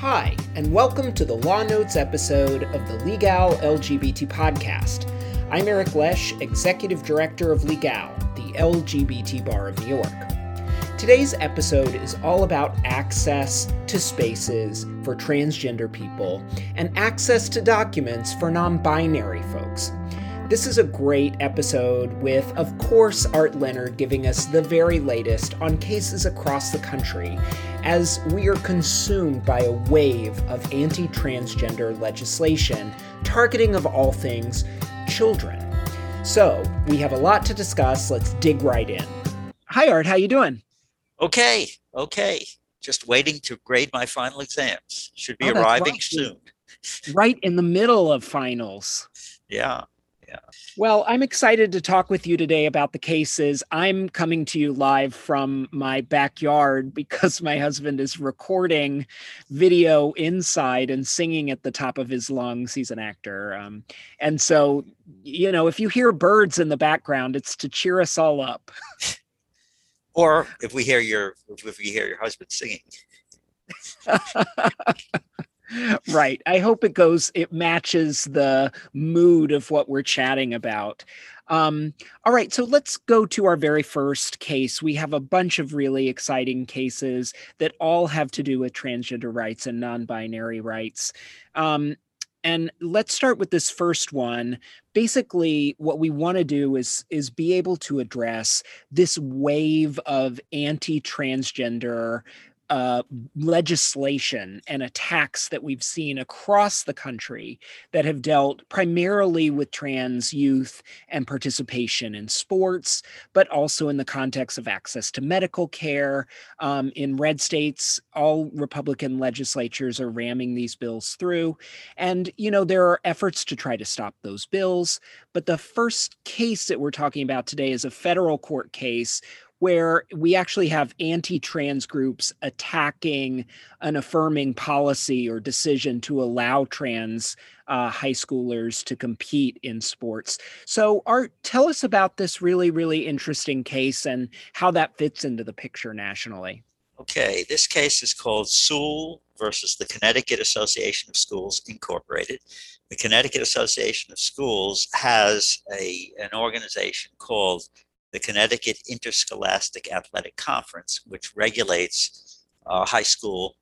Hi, and welcome to the Law Notes episode of the Legal LGBT podcast. I'm Eric Lesh, Executive Director of Legal, the LGBT Bar of New York. Today's episode is all about access to spaces for transgender people and access to documents for non binary folks. This is a great episode with, of course, Art Leonard giving us the very latest on cases across the country as we are consumed by a wave of anti transgender legislation targeting, of all things, children. So, we have a lot to discuss. Let's dig right in. Hi, Art. How you doing? Okay, okay. Just waiting to grade my final exams. Should be oh, arriving right. soon. Right in the middle of finals. Yeah. Yeah. Well, I'm excited to talk with you today about the cases. I'm coming to you live from my backyard because my husband is recording video inside and singing at the top of his lungs. He's an actor. Um, and so, you know, if you hear birds in the background, it's to cheer us all up. or if we hear your if we hear your husband singing. right. I hope it goes, it matches the mood of what we're chatting about. Um, all right, so let's go to our very first case. We have a bunch of really exciting cases that all have to do with transgender rights and non binary rights. Um, and let's start with this first one basically what we want to do is is be able to address this wave of anti-transgender uh, legislation and attacks that we've seen across the country that have dealt primarily with trans youth and participation in sports, but also in the context of access to medical care. Um, in red states, all Republican legislatures are ramming these bills through. And, you know, there are efforts to try to stop those bills. But the first case that we're talking about today is a federal court case where we actually have anti trans groups attacking an affirming policy or decision to allow trans uh, high schoolers to compete in sports. So, Art, tell us about this really, really interesting case and how that fits into the picture nationally. Okay, this case is called Soule versus the Connecticut Association of Schools Incorporated. The Connecticut Association of Schools has a, an organization called the Connecticut Interscholastic Athletic Conference, which regulates uh, high school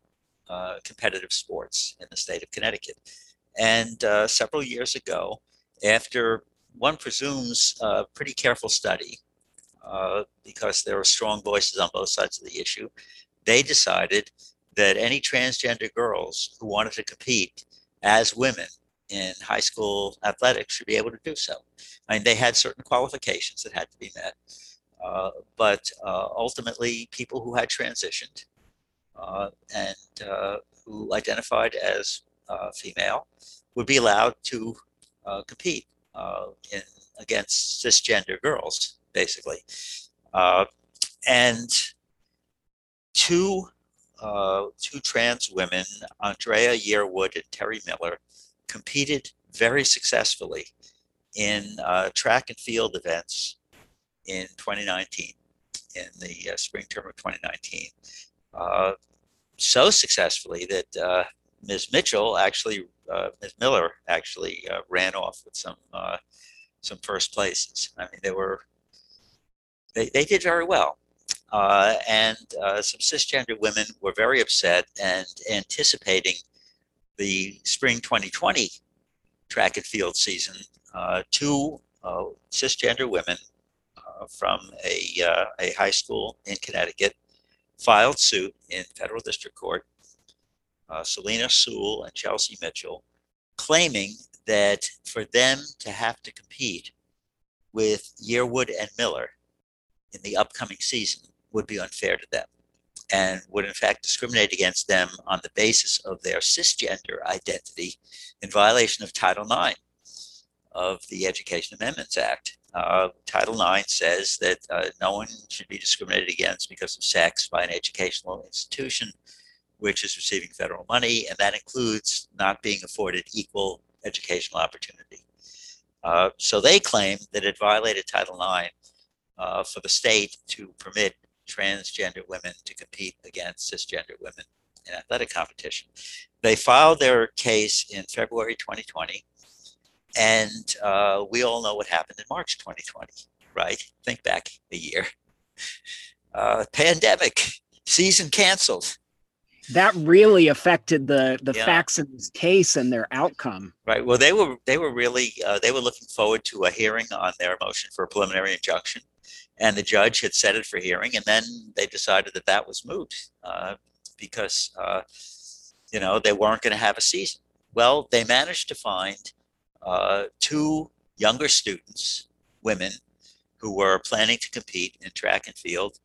uh, competitive sports in the state of Connecticut. And uh, several years ago, after one presumes a pretty careful study, uh, because there were strong voices on both sides of the issue, they decided that any transgender girls who wanted to compete as women in high school athletics should be able to do so. I mean, they had certain qualifications that had to be met, uh, but uh, ultimately, people who had transitioned uh, and uh, who identified as uh, female would be allowed to uh, compete in against cisgender girls, basically. and two two trans women, Andrea Yearwood and Terry Miller, competed very successfully in uh, track and field events in 2019, in the uh, spring term of 2019. Uh, so successfully that uh, Ms. Mitchell actually, uh, Ms. Miller actually uh, ran off with some some first places. I mean, they were they, they did very well. and some cisgender women were very upset and anticipating the spring 2020 track and field season, uh, two uh, cisgender women uh, from a, uh, a high school in Connecticut filed suit in federal district court, uh, Selina Soule and Chelsea Mitchell, claiming that for them to have to compete with Yearwood and Miller in the upcoming season would be unfair to them and would in fact discriminate against them on the basis of their cisgender identity in violation of Title IX of the Education Amendments Act. Uh, Title IX says that uh, no one should be discriminated against because of sex by an educational institution which is receiving federal money, and that includes not being afforded equal educational opportunity. Uh, so they claim that it violated Title IX uh, for the state to permit transgender women to compete against cisgender women in athletic competition. They filed their case in February 2020, and uh, we all know what happened in March 2020, right? Think back a year. Uh, pandemic, season canceled. That really affected the the Yeah. facts in this case and their outcome. Right. Well, they were they were really uh, they were looking forward to a hearing on their motion for a preliminary injunction, and the judge had set it for hearing, and then they decided that that was moot uh, because uh, you know they weren't going to have a season. Well, they managed to find uh, two younger students, women, who were planning to compete in track and field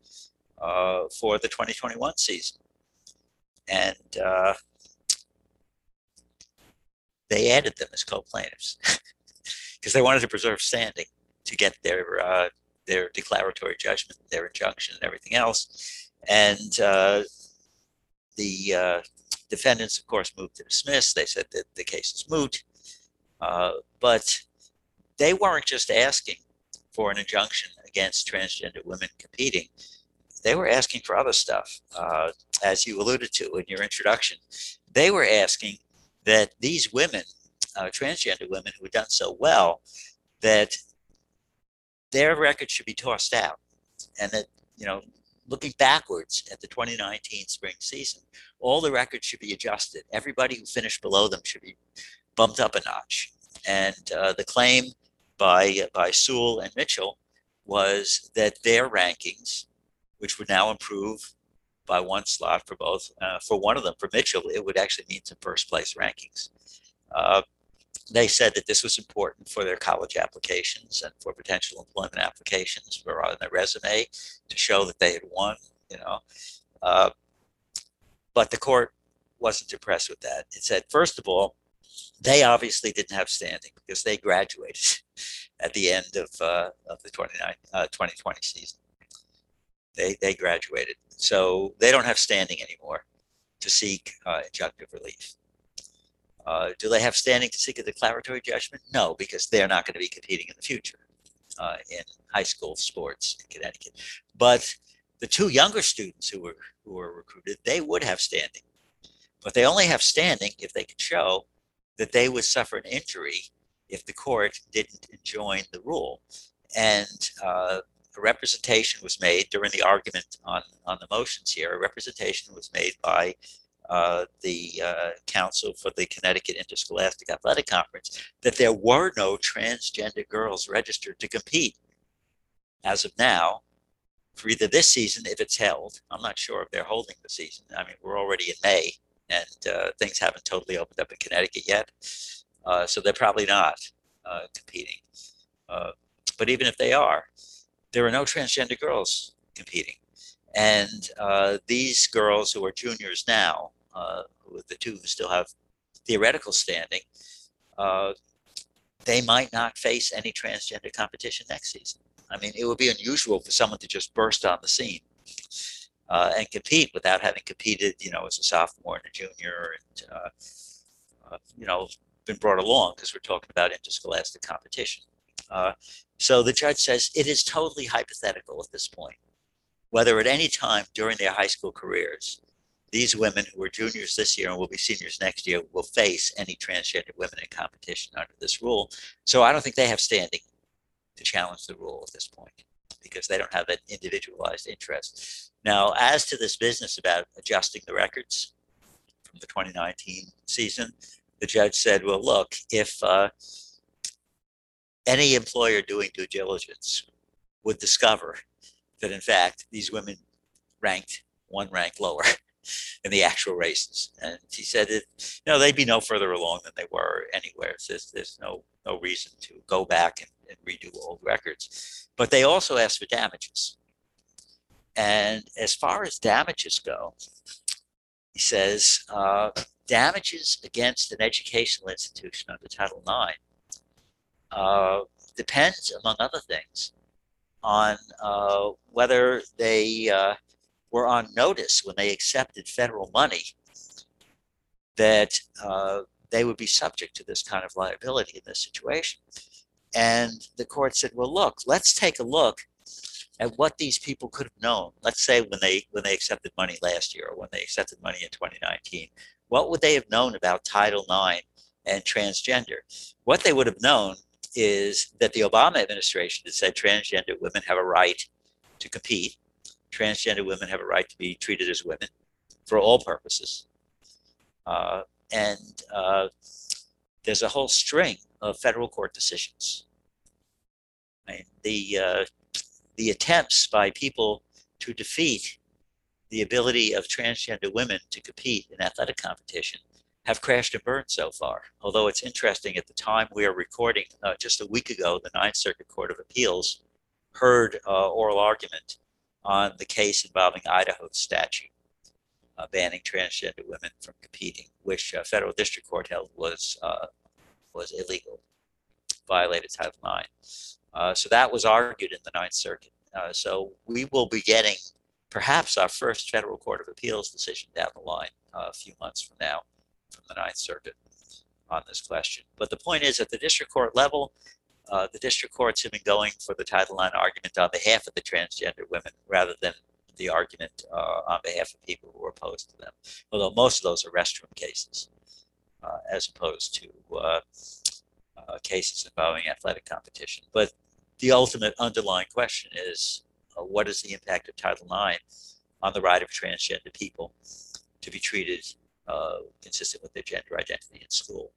uh, for the 2021 season, and uh, they added them as co-plaintiffs because they wanted to preserve standing to get their uh, their declaratory judgment, their injunction, and everything else. And uh, the uh, defendants, of course, moved to dismiss. They said that the case is moot, uh, but they weren't just asking for an injunction against transgender women competing. They were asking for other stuff, uh, as you alluded to in your introduction. They were asking that these women, uh, transgender women who had done so well, that their record should be tossed out, and that you know, looking backwards at the 2019 spring season, all the records should be adjusted. Everybody who finished below them should be bumped up a notch. And uh, the claim by by Soule and Mitchell was that their rankings, which would now improve by one slot for both. Uh, for one of them, for Mitchell, it would actually mean some first place rankings. Uh, they said that this was important for their college applications and for potential employment applications for on their resume to show that they had won. You know, uh, but the court wasn't impressed with that. It said, first of all, they obviously didn't have standing because they graduated at the end of, uh, of the 29, uh, 2020 season. They, they graduated. So they don't have standing anymore to seek uh, injunctive relief. Uh, do they have standing to seek a declaratory judgment? No, because they're not going to be competing in the future uh, in high school sports in Connecticut. But the two younger students who were who were recruited, they would have standing, but they only have standing if they can show that they would suffer an injury if the court didn't enjoin the rule. And uh, a representation was made during the argument on, on the motions here. A representation was made by uh, the uh, counsel for the Connecticut Interscholastic Athletic Conference that there were no transgender girls registered to compete as of now for either this season, if it's held. I'm not sure if they're holding the season. I mean, we're already in May and uh, things haven't totally opened up in Connecticut yet. Uh, so they're probably not competing. But even if they are, there are no transgender girls competing. And uh, these girls who are juniors now, uh, with the two who still have theoretical standing, uh, they might not face any transgender competition next season. I mean, it would be unusual for someone to just burst on the scene uh, and compete without having competed, you know, as a sophomore and a junior, and uh, uh, you know, been brought along because we're talking about interscholastic competition. Uh, so the judge says it is totally hypothetical at this point whether at any time during their high school careers, these women who are juniors this year and will be seniors next year will face any transgender women in competition under this rule. So I don't think they have standing to challenge the rule at this point because they don't have an individualized interest. Now, as to this business about adjusting the records from the 2019 season, the judge said, well, look, if uh, any employer doing due diligence would discover that in fact these women ranked one rank lower in the actual races. And he said that you know they'd be no further along than they were anywhere. So there's, there's no no reason to go back and, and redo old records. But they also asked for damages. And as far as damages go, he says uh, damages against an educational institution under Title IX uh, depends, among other things, on uh, whether they uh, were on notice when they accepted federal money that uh, they would be subject to this kind of liability in this situation. And the court said, well, look, let's take a look at what these people could have known. Let's say when they when they accepted money last year or when they accepted money in 2019, what would they have known about Title IX and transgender? What they would have known is that the Obama administration had said transgender women have a right to compete. Transgender women have a right to be treated as women for all purposes. Uh, and uh, there's a whole string of federal court decisions. The uh, the attempts by people to defeat the ability of transgender women to compete in athletic competition have crashed and burned so far. Although it's interesting, at the time we are recording, uh, just a week ago, the Ninth Circuit Court of Appeals heard uh, oral argument on the case involving Idaho's statute uh, banning transgender women from competing, which a federal district court held was uh, was illegal, violated Title IX. Uh, so that was argued in the Ninth Circuit. Uh, so we will be getting perhaps our first federal court of appeals decision down the line uh, a few months from now from the Ninth Circuit on this question. But the point is, at the district court level, uh, the district courts have been going for the Title IX argument on behalf of the transgender women rather than the argument uh, on behalf of people who are opposed to them. Although most of those are restroom cases, uh, as opposed to uh, uh, cases involving athletic competition. But the ultimate underlying question is uh, what is the impact of Title IX on the right of transgender people to be treated consistent with their gender identity in school?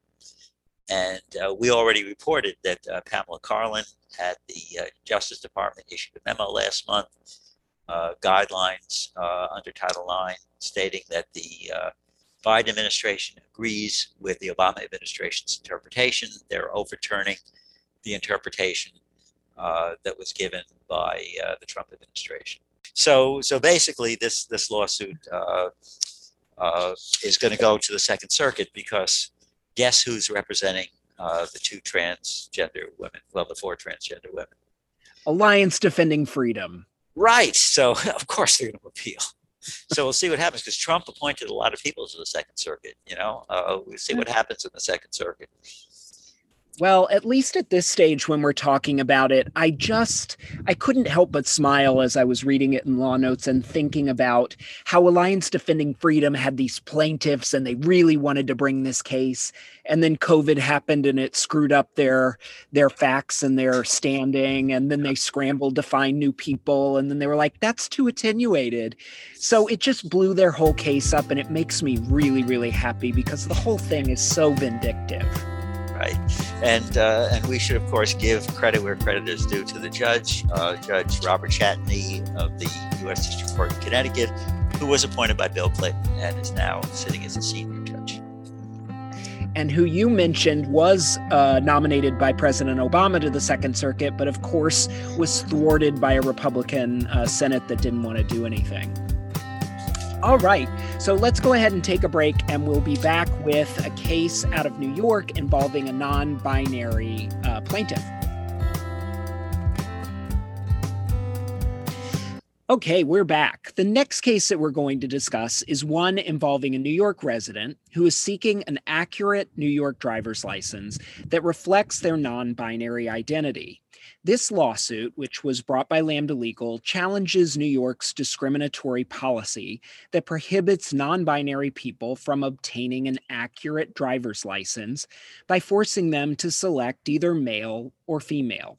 And uh, we already reported that uh, Pamela Karlan at the uh, Justice Department issued a memo last month, guidelines under Title IX, stating that the Biden administration agrees with the Obama administration's interpretation. They're overturning the interpretation uh, that was given by uh, the Trump administration. So, so basically, this this lawsuit uh, uh is going to go to the Second Circuit because guess who's representing uh, the two transgender women? Well, the four transgender women. Alliance Defending Freedom. Right. So, of course, they're going to appeal so we'll see what happens because Trump appointed a lot of people to the Second Circuit. You know, uh, we'll see what happens in the Second Circuit. Well, at least at this stage when we're talking about it, I just I couldn't help but smile as I was reading it in law notes and thinking about how Alliance Defending Freedom had these plaintiffs and they really wanted to bring this case and then COVID happened and it screwed up their their facts and their standing and then they scrambled to find new people and then they were like that's too attenuated. So it just blew their whole case up and it makes me really really happy because the whole thing is so vindictive right? And uh, and we should of course give credit where credit is due to the judge, uh, Judge Robert Chatigny of the U.S. District Court in Connecticut, who was appointed by Bill Clinton and is now sitting as a senior judge. And who you mentioned was uh, nominated by President Obama to the Second Circuit, but of course was thwarted by a Republican uh, Senate that didn't want to do anything. All right. So let's go ahead and take a break, and we'll be back with a case out of New York involving a non binary uh, plaintiff. Okay, we're back. The next case that we're going to discuss is one involving a New York resident who is seeking an accurate New York driver's license that reflects their non binary identity. This lawsuit, which was brought by Lambda Legal, challenges New York's discriminatory policy that prohibits non binary people from obtaining an accurate driver's license by forcing them to select either male or female.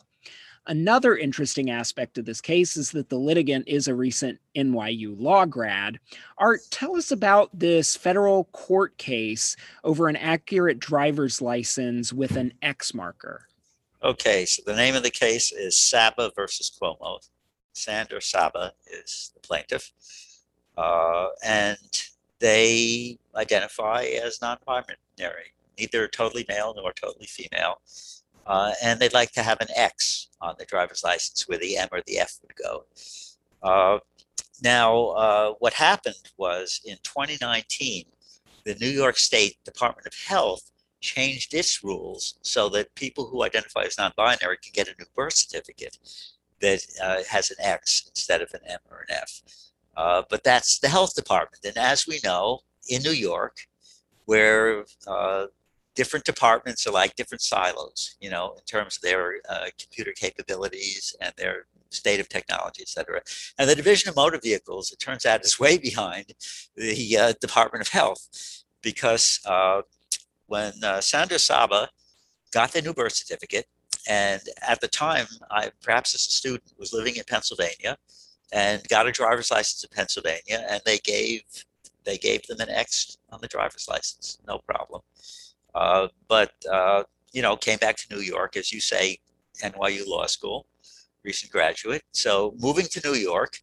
Another interesting aspect of this case is that the litigant is a recent NYU law grad. Art, tell us about this federal court case over an accurate driver's license with an X marker. Okay, so the name of the case is Saba versus Cuomo. Sander Saba is the plaintiff, uh, and they identify as non-binary, neither totally male nor totally female, uh, and they'd like to have an X on the driver's license where the M or the F would go. Uh, now, uh, what happened was in 2019, the New York State Department of Health changed its rules so that people who identify as non-binary can get a new birth certificate that uh, has an X instead of an M or an F. Uh, but that's the health department. And as we know, in New York, where uh, different departments are like different silos, you know, in terms of their uh, computer capabilities and their state of technology, et cetera. And the Division of Motor Vehicles, it turns out, is way behind the uh, Department of Health because uh, when uh, Sander Saba got the new birth certificate, and at the time, I perhaps as a student was living in Pennsylvania and got a driver's license in Pennsylvania, and they gave they gave them an X on the driver's license, no problem. Uh, but uh, you know, came back to New York, as you say, NYU Law School, recent graduate. So moving to New York,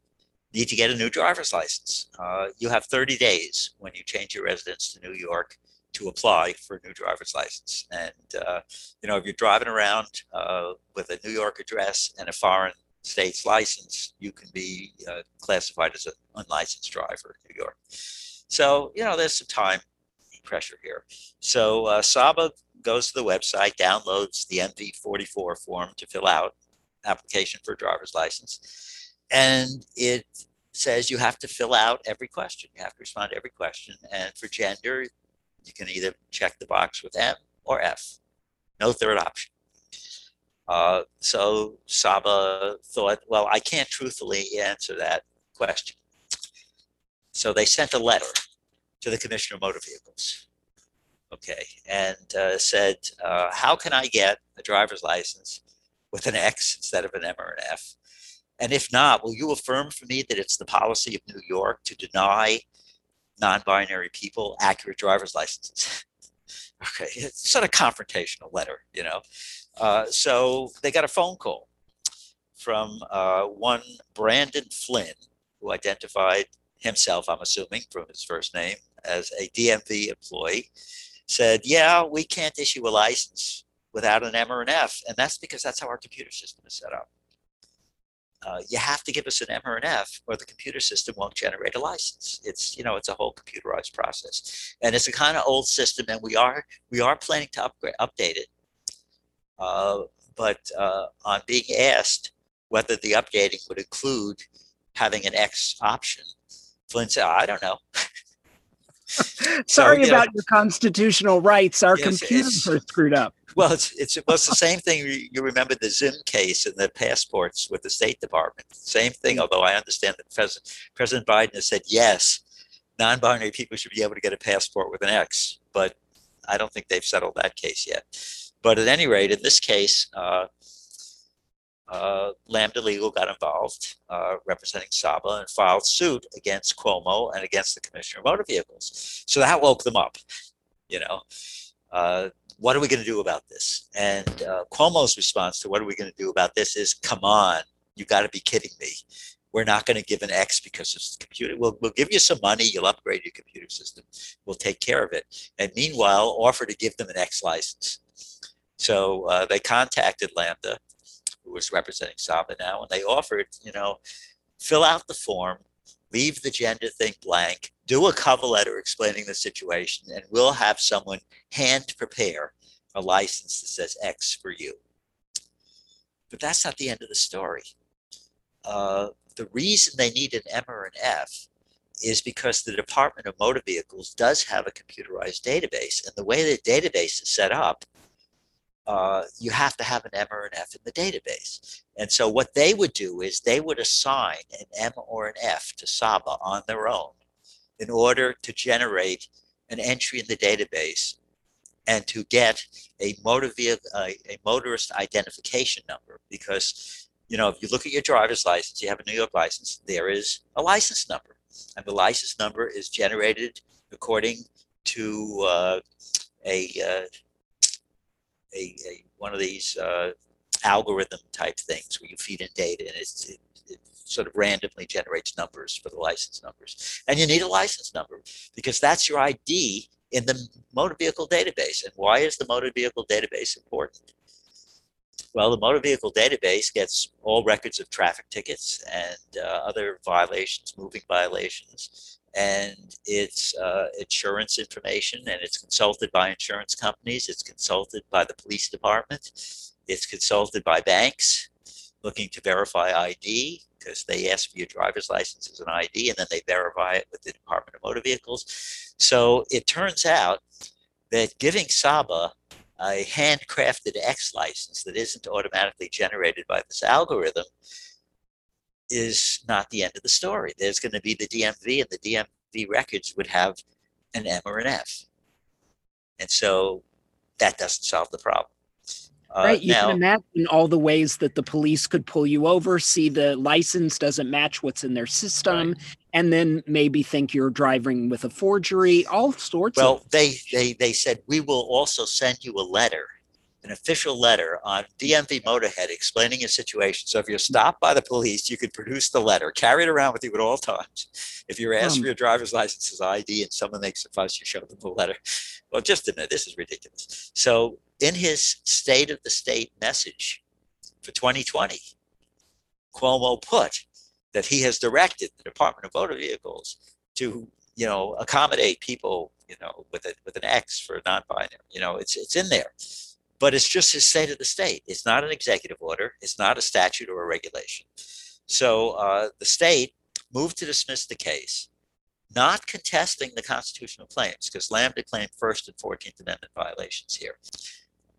need to get a new driver's license. Uh, you have 30 days when you change your residence to New York to apply for a new driver's license. And uh, you know, if you're driving around uh, with a New York address and a foreign state's license, you can be uh, classified as an unlicensed driver in New York. So you know, there's some time pressure here. So uh, Saba goes to the website, downloads the MV44 form to fill out application for a driver's license, and it says you have to fill out every question. You have to respond to every question. And for gender, you can either check the box with M or F. No third option. Uh, so Saba thought, well, I can't truthfully answer that question. So they sent a letter to the Commissioner of Motor Vehicles. Okay, and uh, said, uh, how can I get a driver's license with an X instead of an M or an F? And if not, will you affirm for me that it's the policy of New York to deny non-binary people accurate driver's licenses? okay, it's sort of confrontational letter, you know. Uh, so they got a phone call from uh, one Brandon Flynn, who identified himself, I'm assuming from his first name, as a DMV employee, said, yeah, we can't issue a license without an M or an F. And that's because that's how our computer system is set up. Uh, you have to give us an M or an F or the computer system won't generate a license. It's, you know, it's a whole computerized process. And it's a kind of old system and we are, we are planning to upgrade, update it. Uh, but uh, on being asked whether the updating would include having an X option, Flynn said, I don't know. Sorry so, about know, your constitutional rights. Our yes, computers are screwed up. Well, it's it's well, it's the same thing. You remember the Zzyym case and the passports with the State Department. Same thing. Mm. Although I understand that President President Biden has said yes, non-binary people should be able to get a passport with an X, but I don't think they've settled that case yet. But at any rate, in this case, uh, uh, Lambda Legal got involved, uh, representing Saba, and filed suit against Cuomo and against the Commissioner of Motor Vehicles. So that woke them up. You know, uh, what are we going to do about this? And uh, Cuomo's response to what are we going to do about this is, come on, you got to be kidding me. We're not going to give an X because it's the computer. We'll, we'll give you some money. You'll upgrade your computer system. We'll take care of it. And meanwhile, offer to give them an X license. So uh, they contacted Lambda was representing Saba now, and they offered, you know, fill out the form, leave the gender thing blank, do a cover letter explaining the situation, and we'll have someone hand prepare a license that says X for you. But that's not the end of the story. Uh, the reason they need an M or an F is because the Department of Motor Vehicles does have a computerized database. And the way the database is set up uh, you have to have an M or an F in the database. And so what they would do is they would assign an M or an F to Saba on their own in order to generate an entry in the database and to get a motor vehicle, uh, a motorist identification number. Because, you know, if you look at your driver's license, you have a New York license, there is a license number. And the license number is generated according to uh, a uh, a, a one of these uh, algorithm type things where you feed in data and it, it sort of randomly generates numbers for the license numbers. And you need a license number because that's your ID in the motor vehicle database. And why is the motor vehicle database important? Well, the motor vehicle database gets all records of traffic tickets and uh, other violations, moving violations, and it's uh, insurance information and it's consulted by insurance companies it's consulted by the police department it's consulted by banks looking to verify id because they ask for your driver's license as an id and then they verify it with the department of motor vehicles. So it turns out that giving Saba a handcrafted X license that isn't automatically generated by this algorithm is not the end of the story. There's going to be the DMV, and the DMV records would have an M or an F. And so that doesn't solve the problem. Uh, right. You now, can imagine all the ways that the police could pull you over, see the license doesn't match what's in their system, right. and then maybe think you're driving with a forgery, all sorts well, of Well, they, they they said we will also send you a letter, an official letter on DMV Motorhead explaining your situation. So if you're stopped by the police, you could produce the letter, carry it around with you at all times. If you're asked um, for your driver's license as ID and someone makes a fuss, you show them the letter. Well, just a minute, this is ridiculous. So in his State of the State message for 2020, Cuomo put that he has directed the Department of Motor Vehicles to, you know, accommodate people, you know, with a, with an X for non-binary. You know, it's it's in there, but it's just a State of the State. It's not an executive order. It's not a statute or a regulation. So uh, the state moved to dismiss the case, not contesting the constitutional claims because Lambda claimed First and Fourteenth Amendment violations here.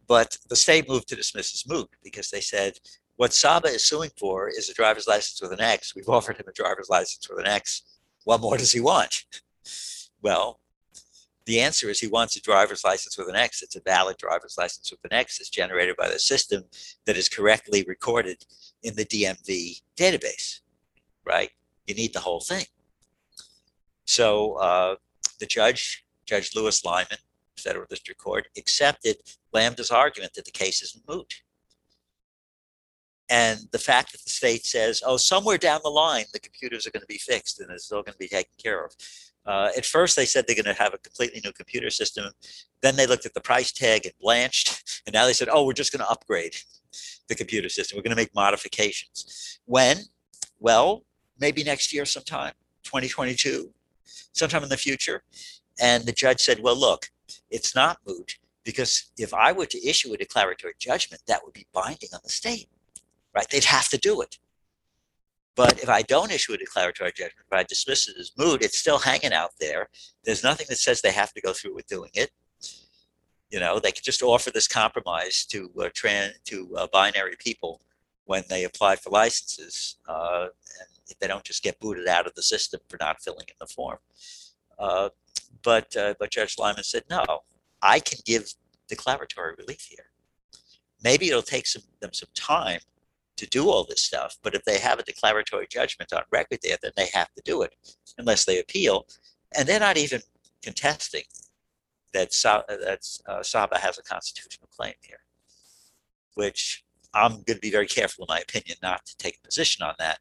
But the state moved to dismiss as moot because they said what Saba is suing for is a driver's license with an X. We've offered him a driver's license with an X. What more does he want? Well, the answer is he wants a driver's license with an X. It's a valid driver's license with an X It's generated by the system that is correctly recorded in the DMV database, right? You need the whole thing. So uh, the judge, Judge Lewis Liman, federal district court accepted Lambda's argument that the case isn't moot. And the fact that the state says, oh, somewhere down the line, the computers are going to be fixed and it's all going to be taken care of. Uh, at first, they said they're going to have a completely new computer system. Then they looked at the price tag and blanched. And now they said, oh, we're just going to upgrade the computer system. We're going to make modifications. When? Well, maybe next year sometime, 2022, sometime in the future. And the judge said, well, look, it's not moot because if I were to issue a declaratory judgment, that would be binding on the state, right? They'd have to do it. But if I don't issue a declaratory judgment, if I dismiss it as moot, it's still hanging out there. There's nothing that says they have to go through with doing it. You know, they could just offer this compromise to uh, trans to uh, binary people when they apply for licenses, uh, and if they don't just get booted out of the system for not filling in the form. Uh, but uh, but Judge Liman said, no, I can give declaratory relief here. Maybe it'll take some, them some time to do all this stuff, but if they have a declaratory judgment on record there, then they have to do it unless they appeal. And they're not even contesting that, Sa- that uh, Saba has a constitutional claim here, which I'm going to be very careful, in my opinion, not to take a position on that.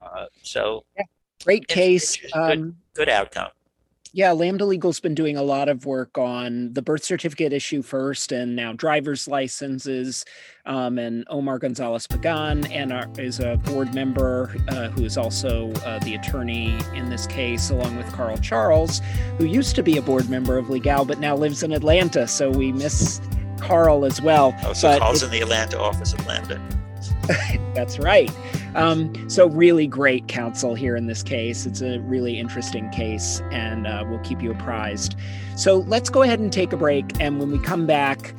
Uh, so, yeah, great case. Good, um, good outcome. Yeah, Lambda Legal's been doing a lot of work on the birth certificate issue first, and now driver's licenses. Um, and Omar Gonzalez Pagan and our, is a board member uh, who is also uh, the attorney in this case, along with Carl Charles, who used to be a board member of Legal but now lives in Atlanta. So we miss Carl as well. Oh, so but Carl's in the Atlanta office of Lambda. That's right. Um, so, really great counsel here in this case. It's a really interesting case, and uh, we'll keep you apprised. So, let's go ahead and take a break. And when we come back,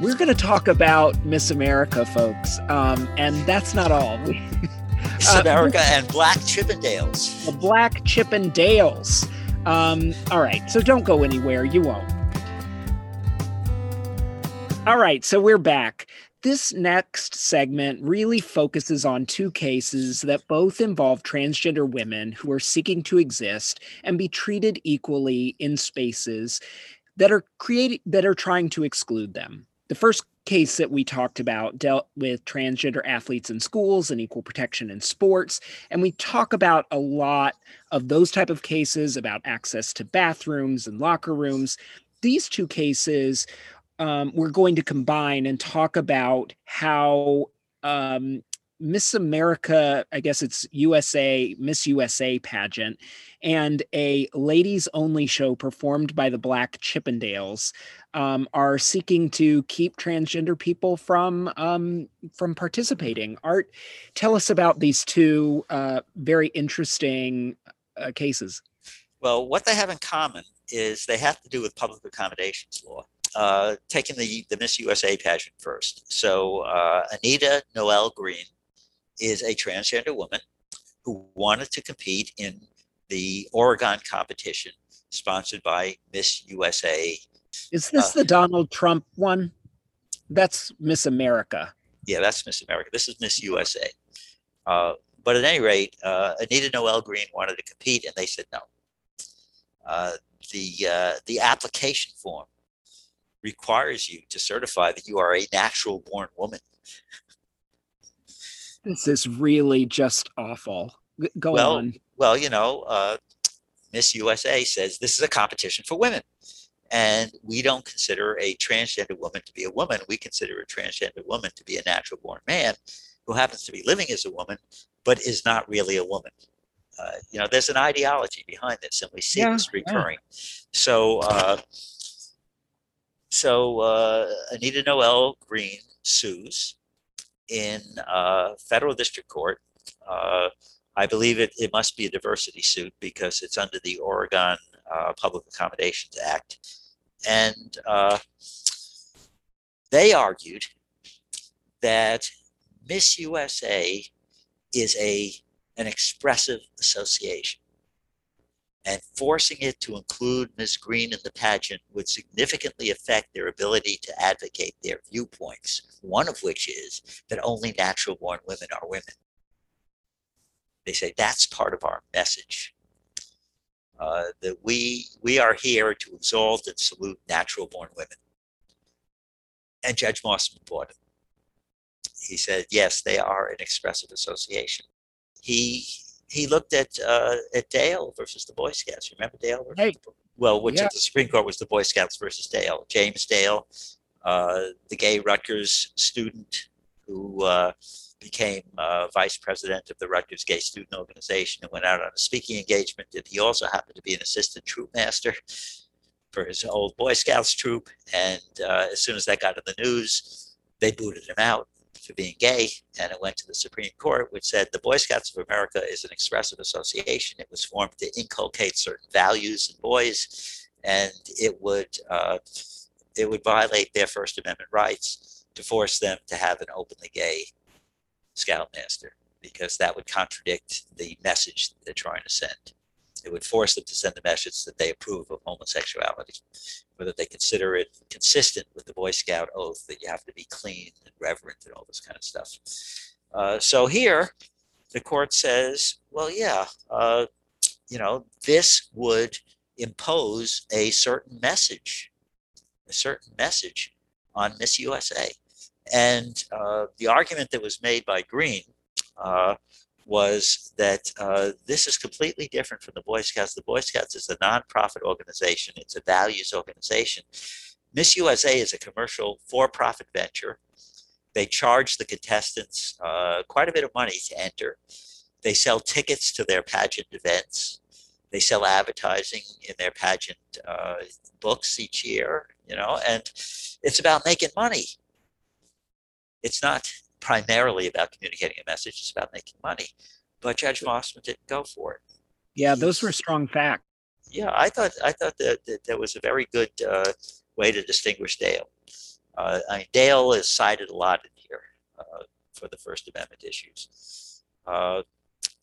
we're going to talk about Miss America, folks. Um, and that's not all. Miss America uh, and Black Chippendales. The Black Chippendales. Um, all right. So, don't go anywhere. You won't. All right. So, we're back. This next segment really focuses on two cases that both involve transgender women who are seeking to exist and be treated equally in spaces that are creating that are trying to exclude them. The first case that we talked about dealt with transgender athletes in schools and equal protection in sports and we talk about a lot of those type of cases about access to bathrooms and locker rooms these two cases um, we're going to combine and talk about how um, Miss America, I guess it's USA, Miss USA pageant, and a ladies only show performed by the Black Chippendales um, are seeking to keep transgender people from um, from participating. Art, tell us about these two uh, very interesting uh, cases. Well, what they have in common is they have to do with public accommodations law. Uh, taking the, the Miss USA pageant first. So uh, Anita Noelle Green is a transgender woman who wanted to compete in the Oregon competition sponsored by Miss USA. Is this uh, the Donald Trump one? That's Miss America. Yeah, that's Miss America. This is Miss USA. Uh, but at any rate, uh, Anita Noelle Green wanted to compete, and they said no. Uh, the uh, the application form requires you to certify that you are a natural born woman. This is really just awful. Go well, on. Well, you know, uh, Miss USA says this is a competition for women. And we don't consider a transgender woman to be a woman. We consider a transgender woman to be a natural born man who happens to be living as a woman, but is not really a woman. Uh, you know, there's an ideology behind this, and we see yeah, this recurring. Yeah. So, uh, so uh, Anita Noelle Green sues in uh, federal district court. Uh, I believe it, it must be a diversity suit because it's under the Oregon uh, Public Accommodations Act. And uh, they argued that Miss USA is a an expressive association. And forcing it to include Ms. Green in the pageant would significantly affect their ability to advocate their viewpoints, one of which is that only natural born women are women. They say that's part of our message. Uh, that we we are here to exalt and salute natural born women. And Judge Mosman bought it. He said, yes, they are an expressive association. He he looked at uh, at Dale versus the Boy Scouts. Remember Dale? Versus hey. Well, which yeah. at the Supreme Court was the Boy Scouts versus Dale. James Dale, uh, the gay Rutgers student who uh, became uh, vice president of the Rutgers Gay Student Organization and went out on a speaking engagement. And he also happened to be an assistant troop master for his old Boy Scouts troop. And uh, as soon as that got in the news, they booted him out for being gay. And it went to the Supreme Court, which said the Boy Scouts of America is an expressive association. It was formed to inculcate certain values in boys, and it would uh, it would violate their First Amendment rights to force them to have an openly gay Scoutmaster because that would contradict the message they're trying to send. It would force them to send the message that they approve of homosexuality, that they consider it consistent with the Boy Scout oath that you have to be clean and reverent and all this kind of stuff. Uh, so here, the court says, well, yeah, uh, you know, this would impose a certain message, a certain message on Miss USA. And uh, the argument that was made by Green uh, was that uh, this is completely different from the Boy Scouts. The Boy Scouts is a nonprofit organization, it's a values organization. Miss USA is a commercial for profit venture. They charge the contestants uh, quite a bit of money to enter. They sell tickets to their pageant events. They sell advertising in their pageant uh, books each year, you know, and it's about making money it's not primarily about communicating a message, it's about making money. But Judge Mosman didn't go for it. Yeah, those were strong facts. Yeah, I thought I thought that, that there was a very good uh, way to distinguish Dale. Uh, I mean, Dale is cited a lot in here uh, for the First Amendment issues. Uh,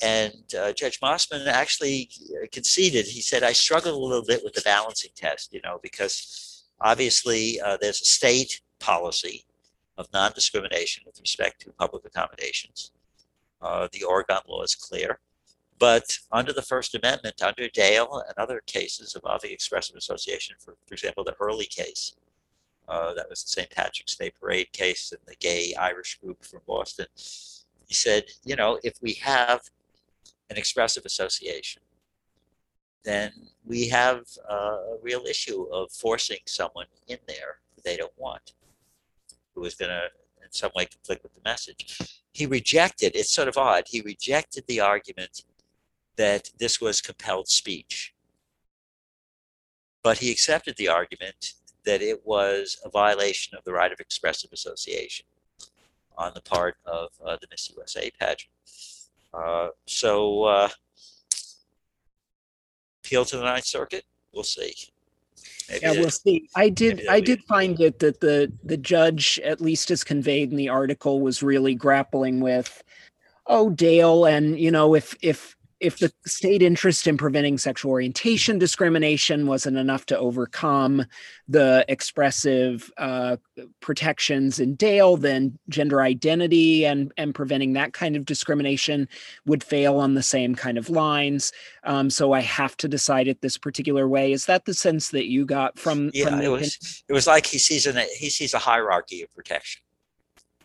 and uh, Judge Mosman actually conceded. He said, I struggled a little bit with the balancing test, you know, because obviously uh, there's a state policy of non-discrimination with respect to public accommodations. Uh, the Oregon law is clear. But under the First Amendment, under Dale and other cases involving expressive association, for, for example, the early case, uh, that was the St. Patrick's Day Parade case and the gay Irish group from Boston, he said, you know, if we have an expressive association, then we have uh, a real issue of forcing someone in there they don't want who was going to in some way conflict with the message. He rejected, it's sort of odd, he rejected the argument that this was compelled speech. But he accepted the argument that it was a violation of the right of expressive association on the part of uh, the Miss USA pageant. Uh, so uh, appeal to the Ninth Circuit? We'll see. Maybe yeah, we'll see. I did. I did find it that the the judge, at least as conveyed in the article, was really grappling with, oh, Dale, and you know, if if if the state interest in preventing sexual orientation discrimination wasn't enough to overcome the expressive uh, protections in Dale, then gender identity and and preventing that kind of discrimination would fail on the same kind of lines. Um, so I have to decide it this particular way. Is that the sense that you got from? Yeah, from it was. It was like he sees an he sees a hierarchy of protection.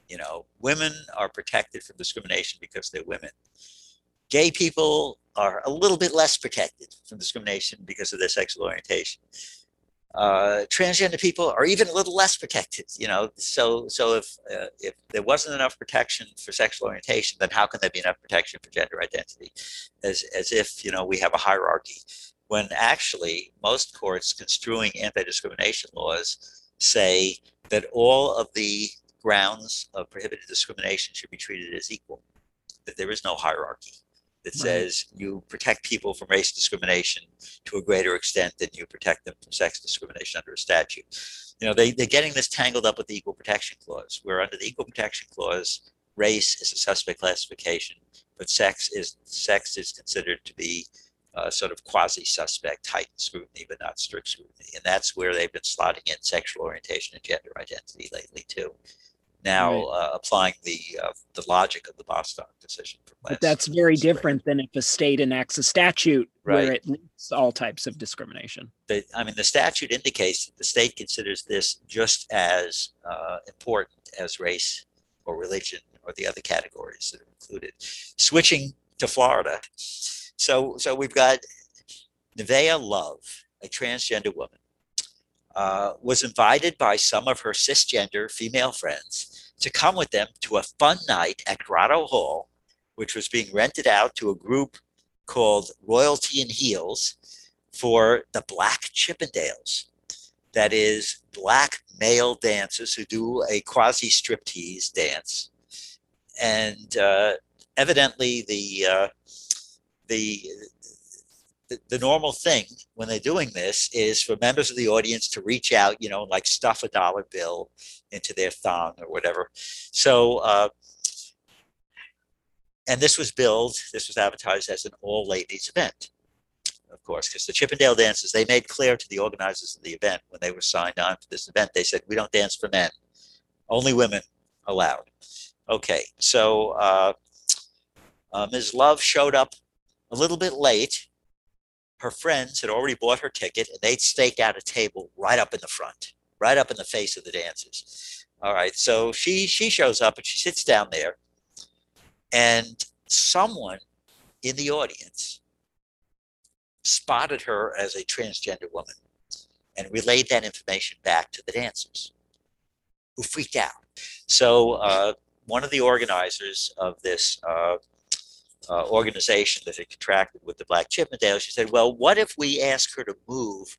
You know, women are protected from discrimination because they're women gay people are a little bit less protected from discrimination because of their sexual orientation. Uh, transgender people are even a little less protected, you know. So, so if uh, if there wasn't enough protection for sexual orientation, then how can there be enough protection for gender identity? As as if you know we have a hierarchy, when actually most courts construing anti-discrimination laws say that all of the grounds of prohibited discrimination should be treated as equal, that there is no hierarchy that says you protect people from race discrimination to a greater extent than you protect them from sex discrimination under a statute. You know, they, they're getting this tangled up with the Equal Protection Clause, where under the Equal Protection Clause, race is a suspect classification, but sex is sex is considered to be uh, sort of quasi-suspect heightened scrutiny, but not strict scrutiny. And that's where they've been slotting in sexual orientation and gender identity lately too now right. uh, applying the uh, the logic of the Bostock decision. but that's very different than if a state enacts a statute right. where it lists all types of discrimination. The, I mean, the statute indicates that the state considers this just as uh, important as race or religion or the other categories that are included. Switching to Florida, so so we've got Nevaeh Love, a transgender woman. Uh, was invited by some of her cisgender female friends to come with them to a fun night at Grotto Hall, which was being rented out to a group called Royalty and Heels for the Black Chippendales. That is, black male dancers who do a quasi striptease dance. And uh, evidently, the, uh, the the, the normal thing when they're doing this is for members of the audience to reach out, you know, like stuff a dollar bill into their thong or whatever. So, uh, and this was billed, this was advertised as an all ladies event, of course, because the Chippendale dances, they made clear to the organizers of the event when they were signed on for this event, they said, we don't dance for men, only women allowed. Okay, so uh, uh, Ms. Love showed up a little bit late her friends had already bought her ticket and they'd stake out a table right up in the front, right up in the face of the dancers. All right, so she she shows up and she sits down there, and someone in the audience spotted her as a transgender woman and relayed that information back to the dancers, who freaked out. So uh, one of the organizers of this uh, uh, organization that had contracted with the Black Chippendale, she said, well, what if we ask her to move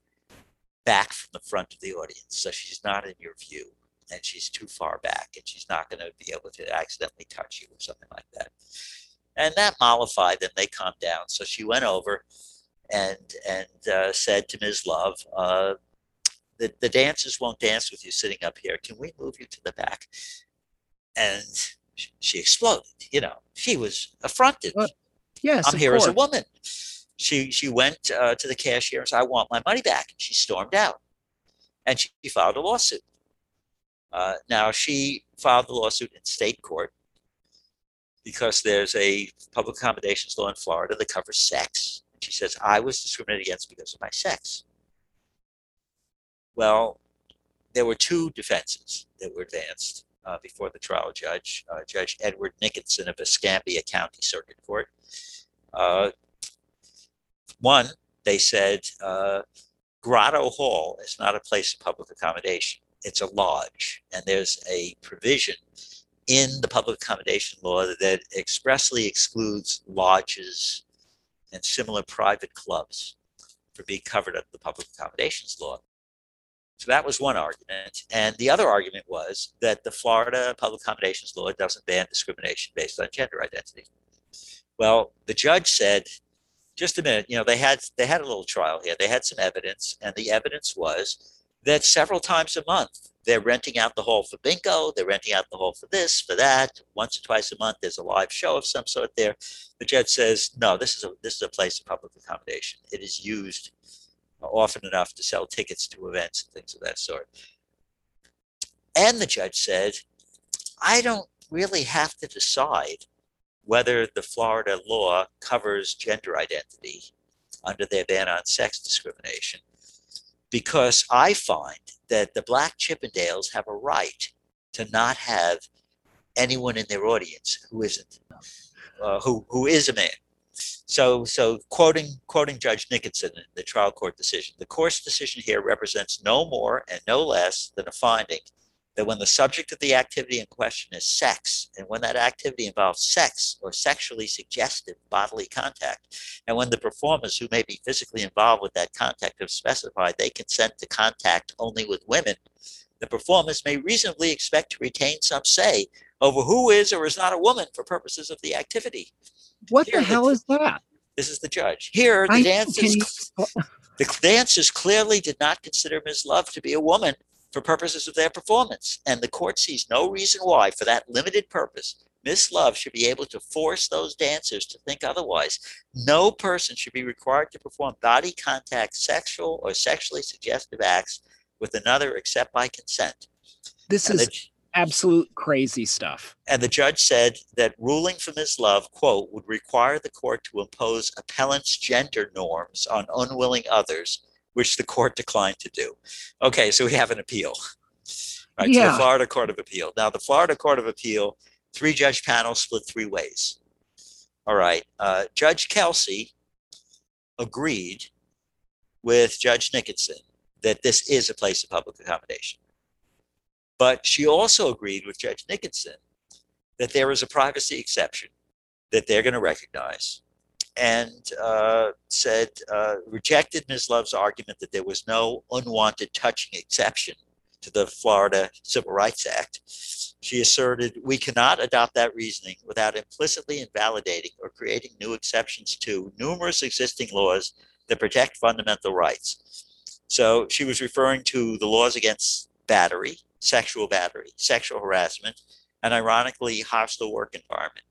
back from the front of the audience so she's not in your view and she's too far back and she's not going to be able to accidentally touch you or something like that. And that mollified them. They calmed down. So she went over and and uh, said to Ms. Love, uh, the, the dancers won't dance with you sitting up here. Can we move you to the back? And she exploded. You know, she was affronted. Well, yes, I'm here course. as a woman. She she went uh, to the cashier and said, "I want my money back." And she stormed out, and she filed a lawsuit. Uh, now she filed the lawsuit in state court because there's a public accommodations law in Florida that covers sex. And she says, "I was discriminated against because of my sex." Well, there were two defenses that were advanced uh, before the trial judge, uh, Judge Edward Nickinson of Escambia County Circuit Court. Uh, one, they said uh, Grotto Hall is not a place of public accommodation. It's a lodge, and there's a provision in the public accommodation law that expressly excludes lodges and similar private clubs for being covered under the public accommodations law. So that was one argument. And the other argument was that the Florida Public Accommodations Law doesn't ban discrimination based on gender identity. Well, the judge said just a minute. You know, they had they had a little trial here. They had some evidence, and the evidence was that several times a month they're renting out the hall for bingo. They're renting out the hall for this, for that. Once or twice a month, there's a live show of some sort there. The judge says, no, this is a this is a place of public accommodation. It is used often enough to sell tickets to events and things of that sort. And the judge said, I don't really have to decide whether the Florida law covers gender identity under their ban on sex discrimination because I find that the Black Chippendales have a right to not have anyone in their audience who isn't, uh, who who is a man. So, so quoting quoting Judge Nickinson in the trial court decision, the court's decision here represents no more and no less than a finding that when the subject of the activity in question is sex, and when that activity involves sex or sexually suggestive bodily contact, and when the performers who may be physically involved with that contact have specified they consent to contact only with women, the performers may reasonably expect to retain some say over who is or is not a woman for purposes of the activity. What Here, the hell is that? This is the judge. Here, the dancers, the dancers clearly did not consider Ms. Love to be a woman for purposes of their performance. And the court sees no reason why, for that limited purpose, Miss Love should be able to force those dancers to think otherwise. No person should be required to perform body contact, sexual or sexually suggestive acts with another except by consent. This is absolute crazy stuff. And the judge said that ruling from his Love, quote, would require the court to impose appellant's gender norms on unwilling others which the court declined to do. Okay, so we have an appeal right, yeah. to the Florida Court of Appeal. Now, the Florida Court of Appeal, three judge panel split three ways. All right, uh, Judge Kelsey agreed with Judge Nickinson that this is a place of public accommodation. But she also agreed with Judge Nickinson that there is a privacy exception that they're going to recognize and uh, said, uh, rejected Ms. Love's argument that there was no unwanted touching exception to the Florida Civil Rights Act. She asserted, we cannot adopt that reasoning without implicitly invalidating or creating new exceptions to numerous existing laws that protect fundamental rights. So she was referring to the laws against battery, sexual battery, sexual harassment, and ironically, hostile work environment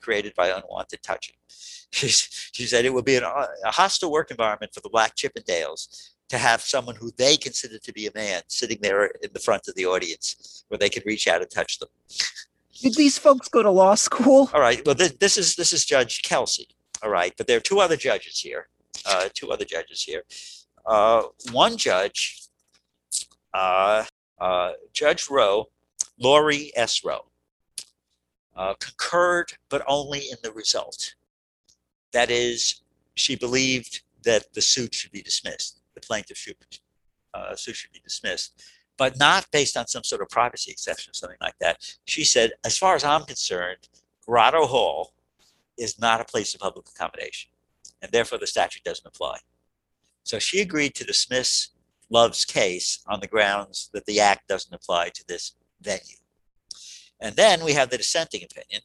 created by unwanted touching. She, she said it would be an, a hostile work environment for the Black Chippendales to have someone who they consider to be a man sitting there in the front of the audience where they could reach out and touch them. Did these folks go to law school? All right. Well, this, this is this is Judge Kelsey. All right, but there are two other judges here. Uh, two other judges here. Uh, one judge, uh, uh Judge Rowe, Lori S. Rowe, uh, concurred, but only in the result. That is, she believed that the suit should be dismissed, the plaintiff should, uh, suit should be dismissed, but not based on some sort of privacy exception or something like that. She said, as far as I'm concerned, Grotto Hall is not a place of public accommodation, and therefore the statute doesn't apply. So she agreed to dismiss Love's case on the grounds that the act doesn't apply to this venue. And then we have the dissenting opinion,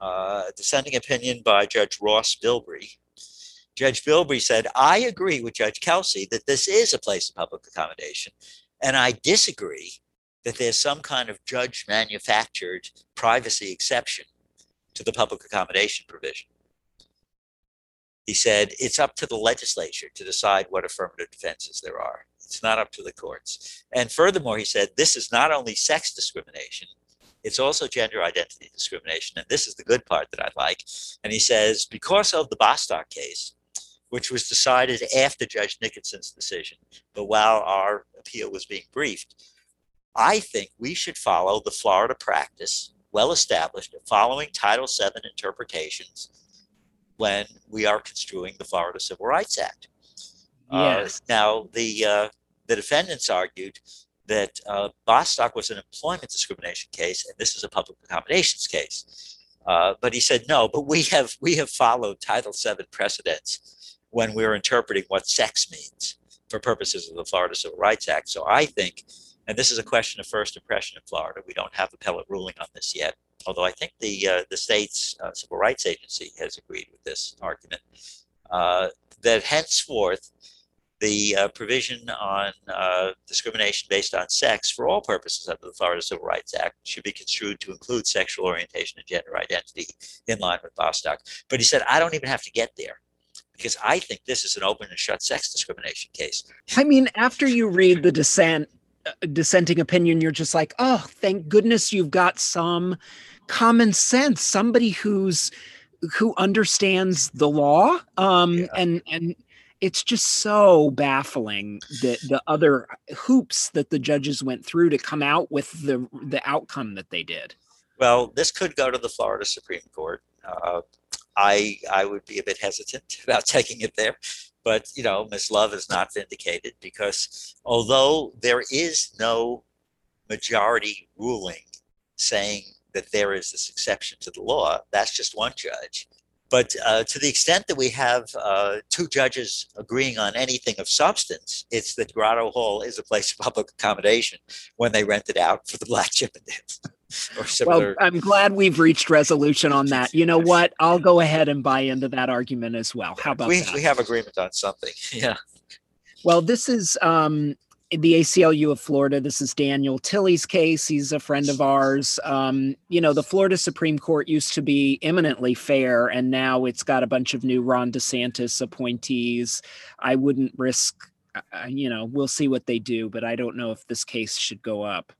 uh, dissenting opinion by Judge Ross Bilbrey. Judge Bilbrey said, I agree with Judge Kelsey that this is a place of public accommodation, and I disagree that there's some kind of judge manufactured privacy exception to the public accommodation provision. He said, it's up to the legislature to decide what affirmative defenses there are. It's not up to the courts. And furthermore, he said, this is not only sex discrimination, it's also gender identity discrimination. And this is the good part that I like. And he says, because of the Bostock case, which was decided after Judge Nickinson's decision, but while our appeal was being briefed, I think we should follow the Florida practice, well established, following Title VII interpretations when we are construing the Florida Civil Rights Act. Uh, yes. Uh, now, the uh, the defendants argued that uh, Bostock was an employment discrimination case, and this is a public accommodations case. Uh, but he said no. But we have we have followed Title VII precedents when we're interpreting what sex means for purposes of the Florida Civil Rights Act. So I think, and this is a question of first impression in Florida. We don't have appellate ruling on this yet, although I think the uh, the state's uh, civil rights agency has agreed with this argument. uh, that henceforth the uh, provision on uh, discrimination based on sex for all purposes under the Florida Civil Rights Act should be construed to include sexual orientation and gender identity in line with Bostock. But he said, I don't even have to get there because I think this is an open and shut sex discrimination case. I mean, after you read the dissent, dissenting opinion, you're just like, oh, thank goodness you've got some common sense, somebody who's who understands the law um, yeah. and and it's just so baffling that the other hoops that the judges went through to come out with the the outcome that they did. Well, this could go to the Florida Supreme Court. Uh, I I would be a bit hesitant about taking it there, but you know, Ms. Love is not vindicated because although there is no majority ruling saying that there is this exception to the law, that's just one judge. But uh, to the extent that we have uh, two judges agreeing on anything of substance, it's that Grotto Hall is a place of public accommodation when they rent it out for the Black Chippendales. Or similar. Well, I'm glad we've reached resolution on that. You know what? I'll go ahead and buy into that argument as well. How about we, that? We have agreement on something. Yeah. Well, this is um, the ACLU of Florida. This is Daniel Tilley's case. He's a friend of ours. Um, you know, the Florida Supreme Court used to be eminently fair, and now it's got a bunch of new Ron DeSantis appointees. I wouldn't risk, uh, uh, you know, we'll see what they do, but I don't know if this case should go up.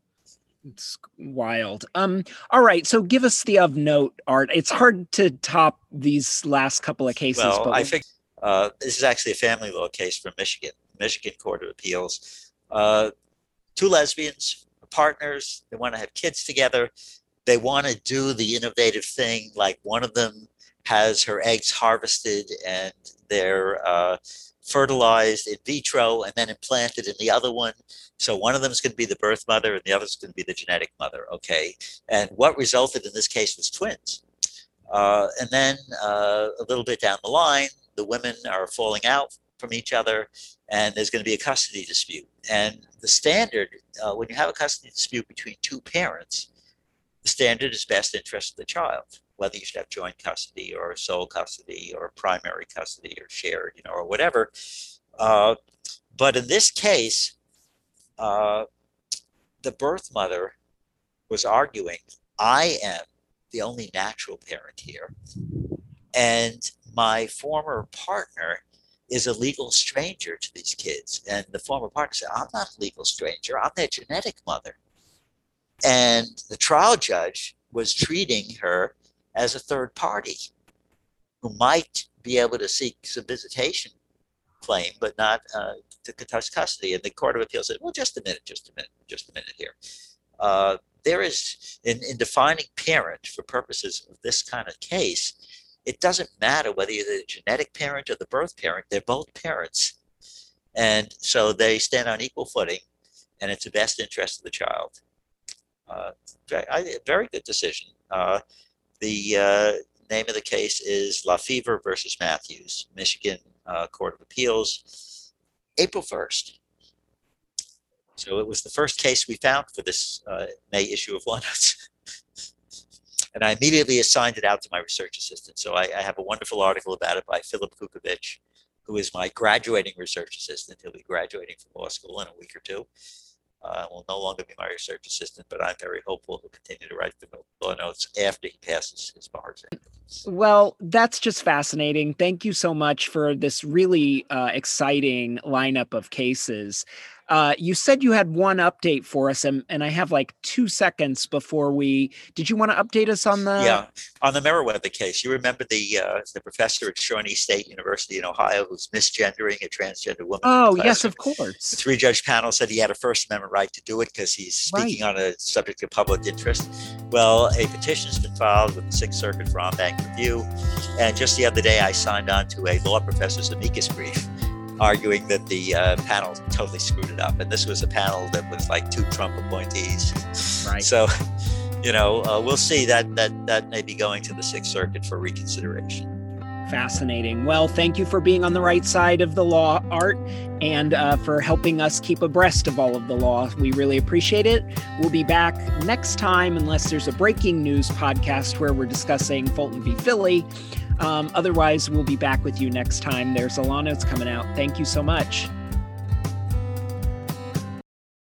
It's wild. Um, all right, so give us the of note, Art. It's hard to top these last couple of cases. Well, but I think uh, this is actually a family law case from Michigan, Michigan Court of Appeals uh, two lesbians, partners, they want to have kids together. They want to do the innovative thing, like one of them has her eggs harvested and they're uh, fertilized in vitro and then implanted in the other one. So one of them is going to be the birth mother and the other is going to be the genetic mother. Okay. And what resulted in this case was twins. Uh, and then uh, a little bit down the line, the women are falling out from each other and there's going to be a custody dispute. And the standard, uh, when you have a custody dispute between two parents, the standard is best interest of the child, whether you should have joint custody or sole custody or primary custody or shared, you know, or whatever. Uh, but in this case, uh, the birth mother was arguing, I am the only natural parent here. And my former partner is a legal stranger to these kids. And the former partner said, I'm not a legal stranger, I'm their genetic mother. And the trial judge was treating her as a third party who might be able to seek some visitation claim, but not uh, to contest custody. And the Court of Appeals said, well, just a minute, just a minute, just a minute here. Uh, there is, in, in defining parent for purposes of this kind of case, it doesn't matter whether you're the genetic parent or the birth parent, they're both parents. And so they stand on equal footing, and it's the best interest of the child. Uh, very good decision. Uh, the uh, name of the case is LaFever versus Matthews, Michigan uh, Court of Appeals, April 1st. So it was the first case we found for this uh, May issue of Law Notes. And I immediately assigned it out to my research assistant. So I, I have a wonderful article about it by Philip Kukovich, who is my graduating research assistant. He'll be graduating from law school in a week or two. Uh, will no longer be my research assistant, but I'm very hopeful he'll continue to write the law notes after he passes his bar exam. Well, that's just fascinating. Thank you so much for this really uh, exciting lineup of cases. Uh, you said you had one update for us, and, and I have like two seconds before we. Did you want to update us on the? Yeah, on the Meriwether case. You remember the uh, the professor at Shawnee State University in Ohio who's misgendering a transgender woman? Oh yes, of course. The three judge panel said he had a First Amendment right to do it because he's speaking right. on a subject of public interest. Well, a petition has been filed with the Sixth Circuit for en banc review, and just the other day I signed on to a law professor's amicus brief arguing that the uh, panel totally screwed it up. And this was a panel that was like two Trump appointees. Right. So, you know, uh, we'll see that that that may be going to the Sixth Circuit for reconsideration. Fascinating. Well, thank you for being on the right side of the law, Art, and uh, for helping us keep abreast of all of the law. We really appreciate it. We'll be back next time, unless there's a breaking news podcast where we're discussing Fulton v. Philly. Um, otherwise, we'll be back with you next time. There's Alano's coming out. Thank you so much.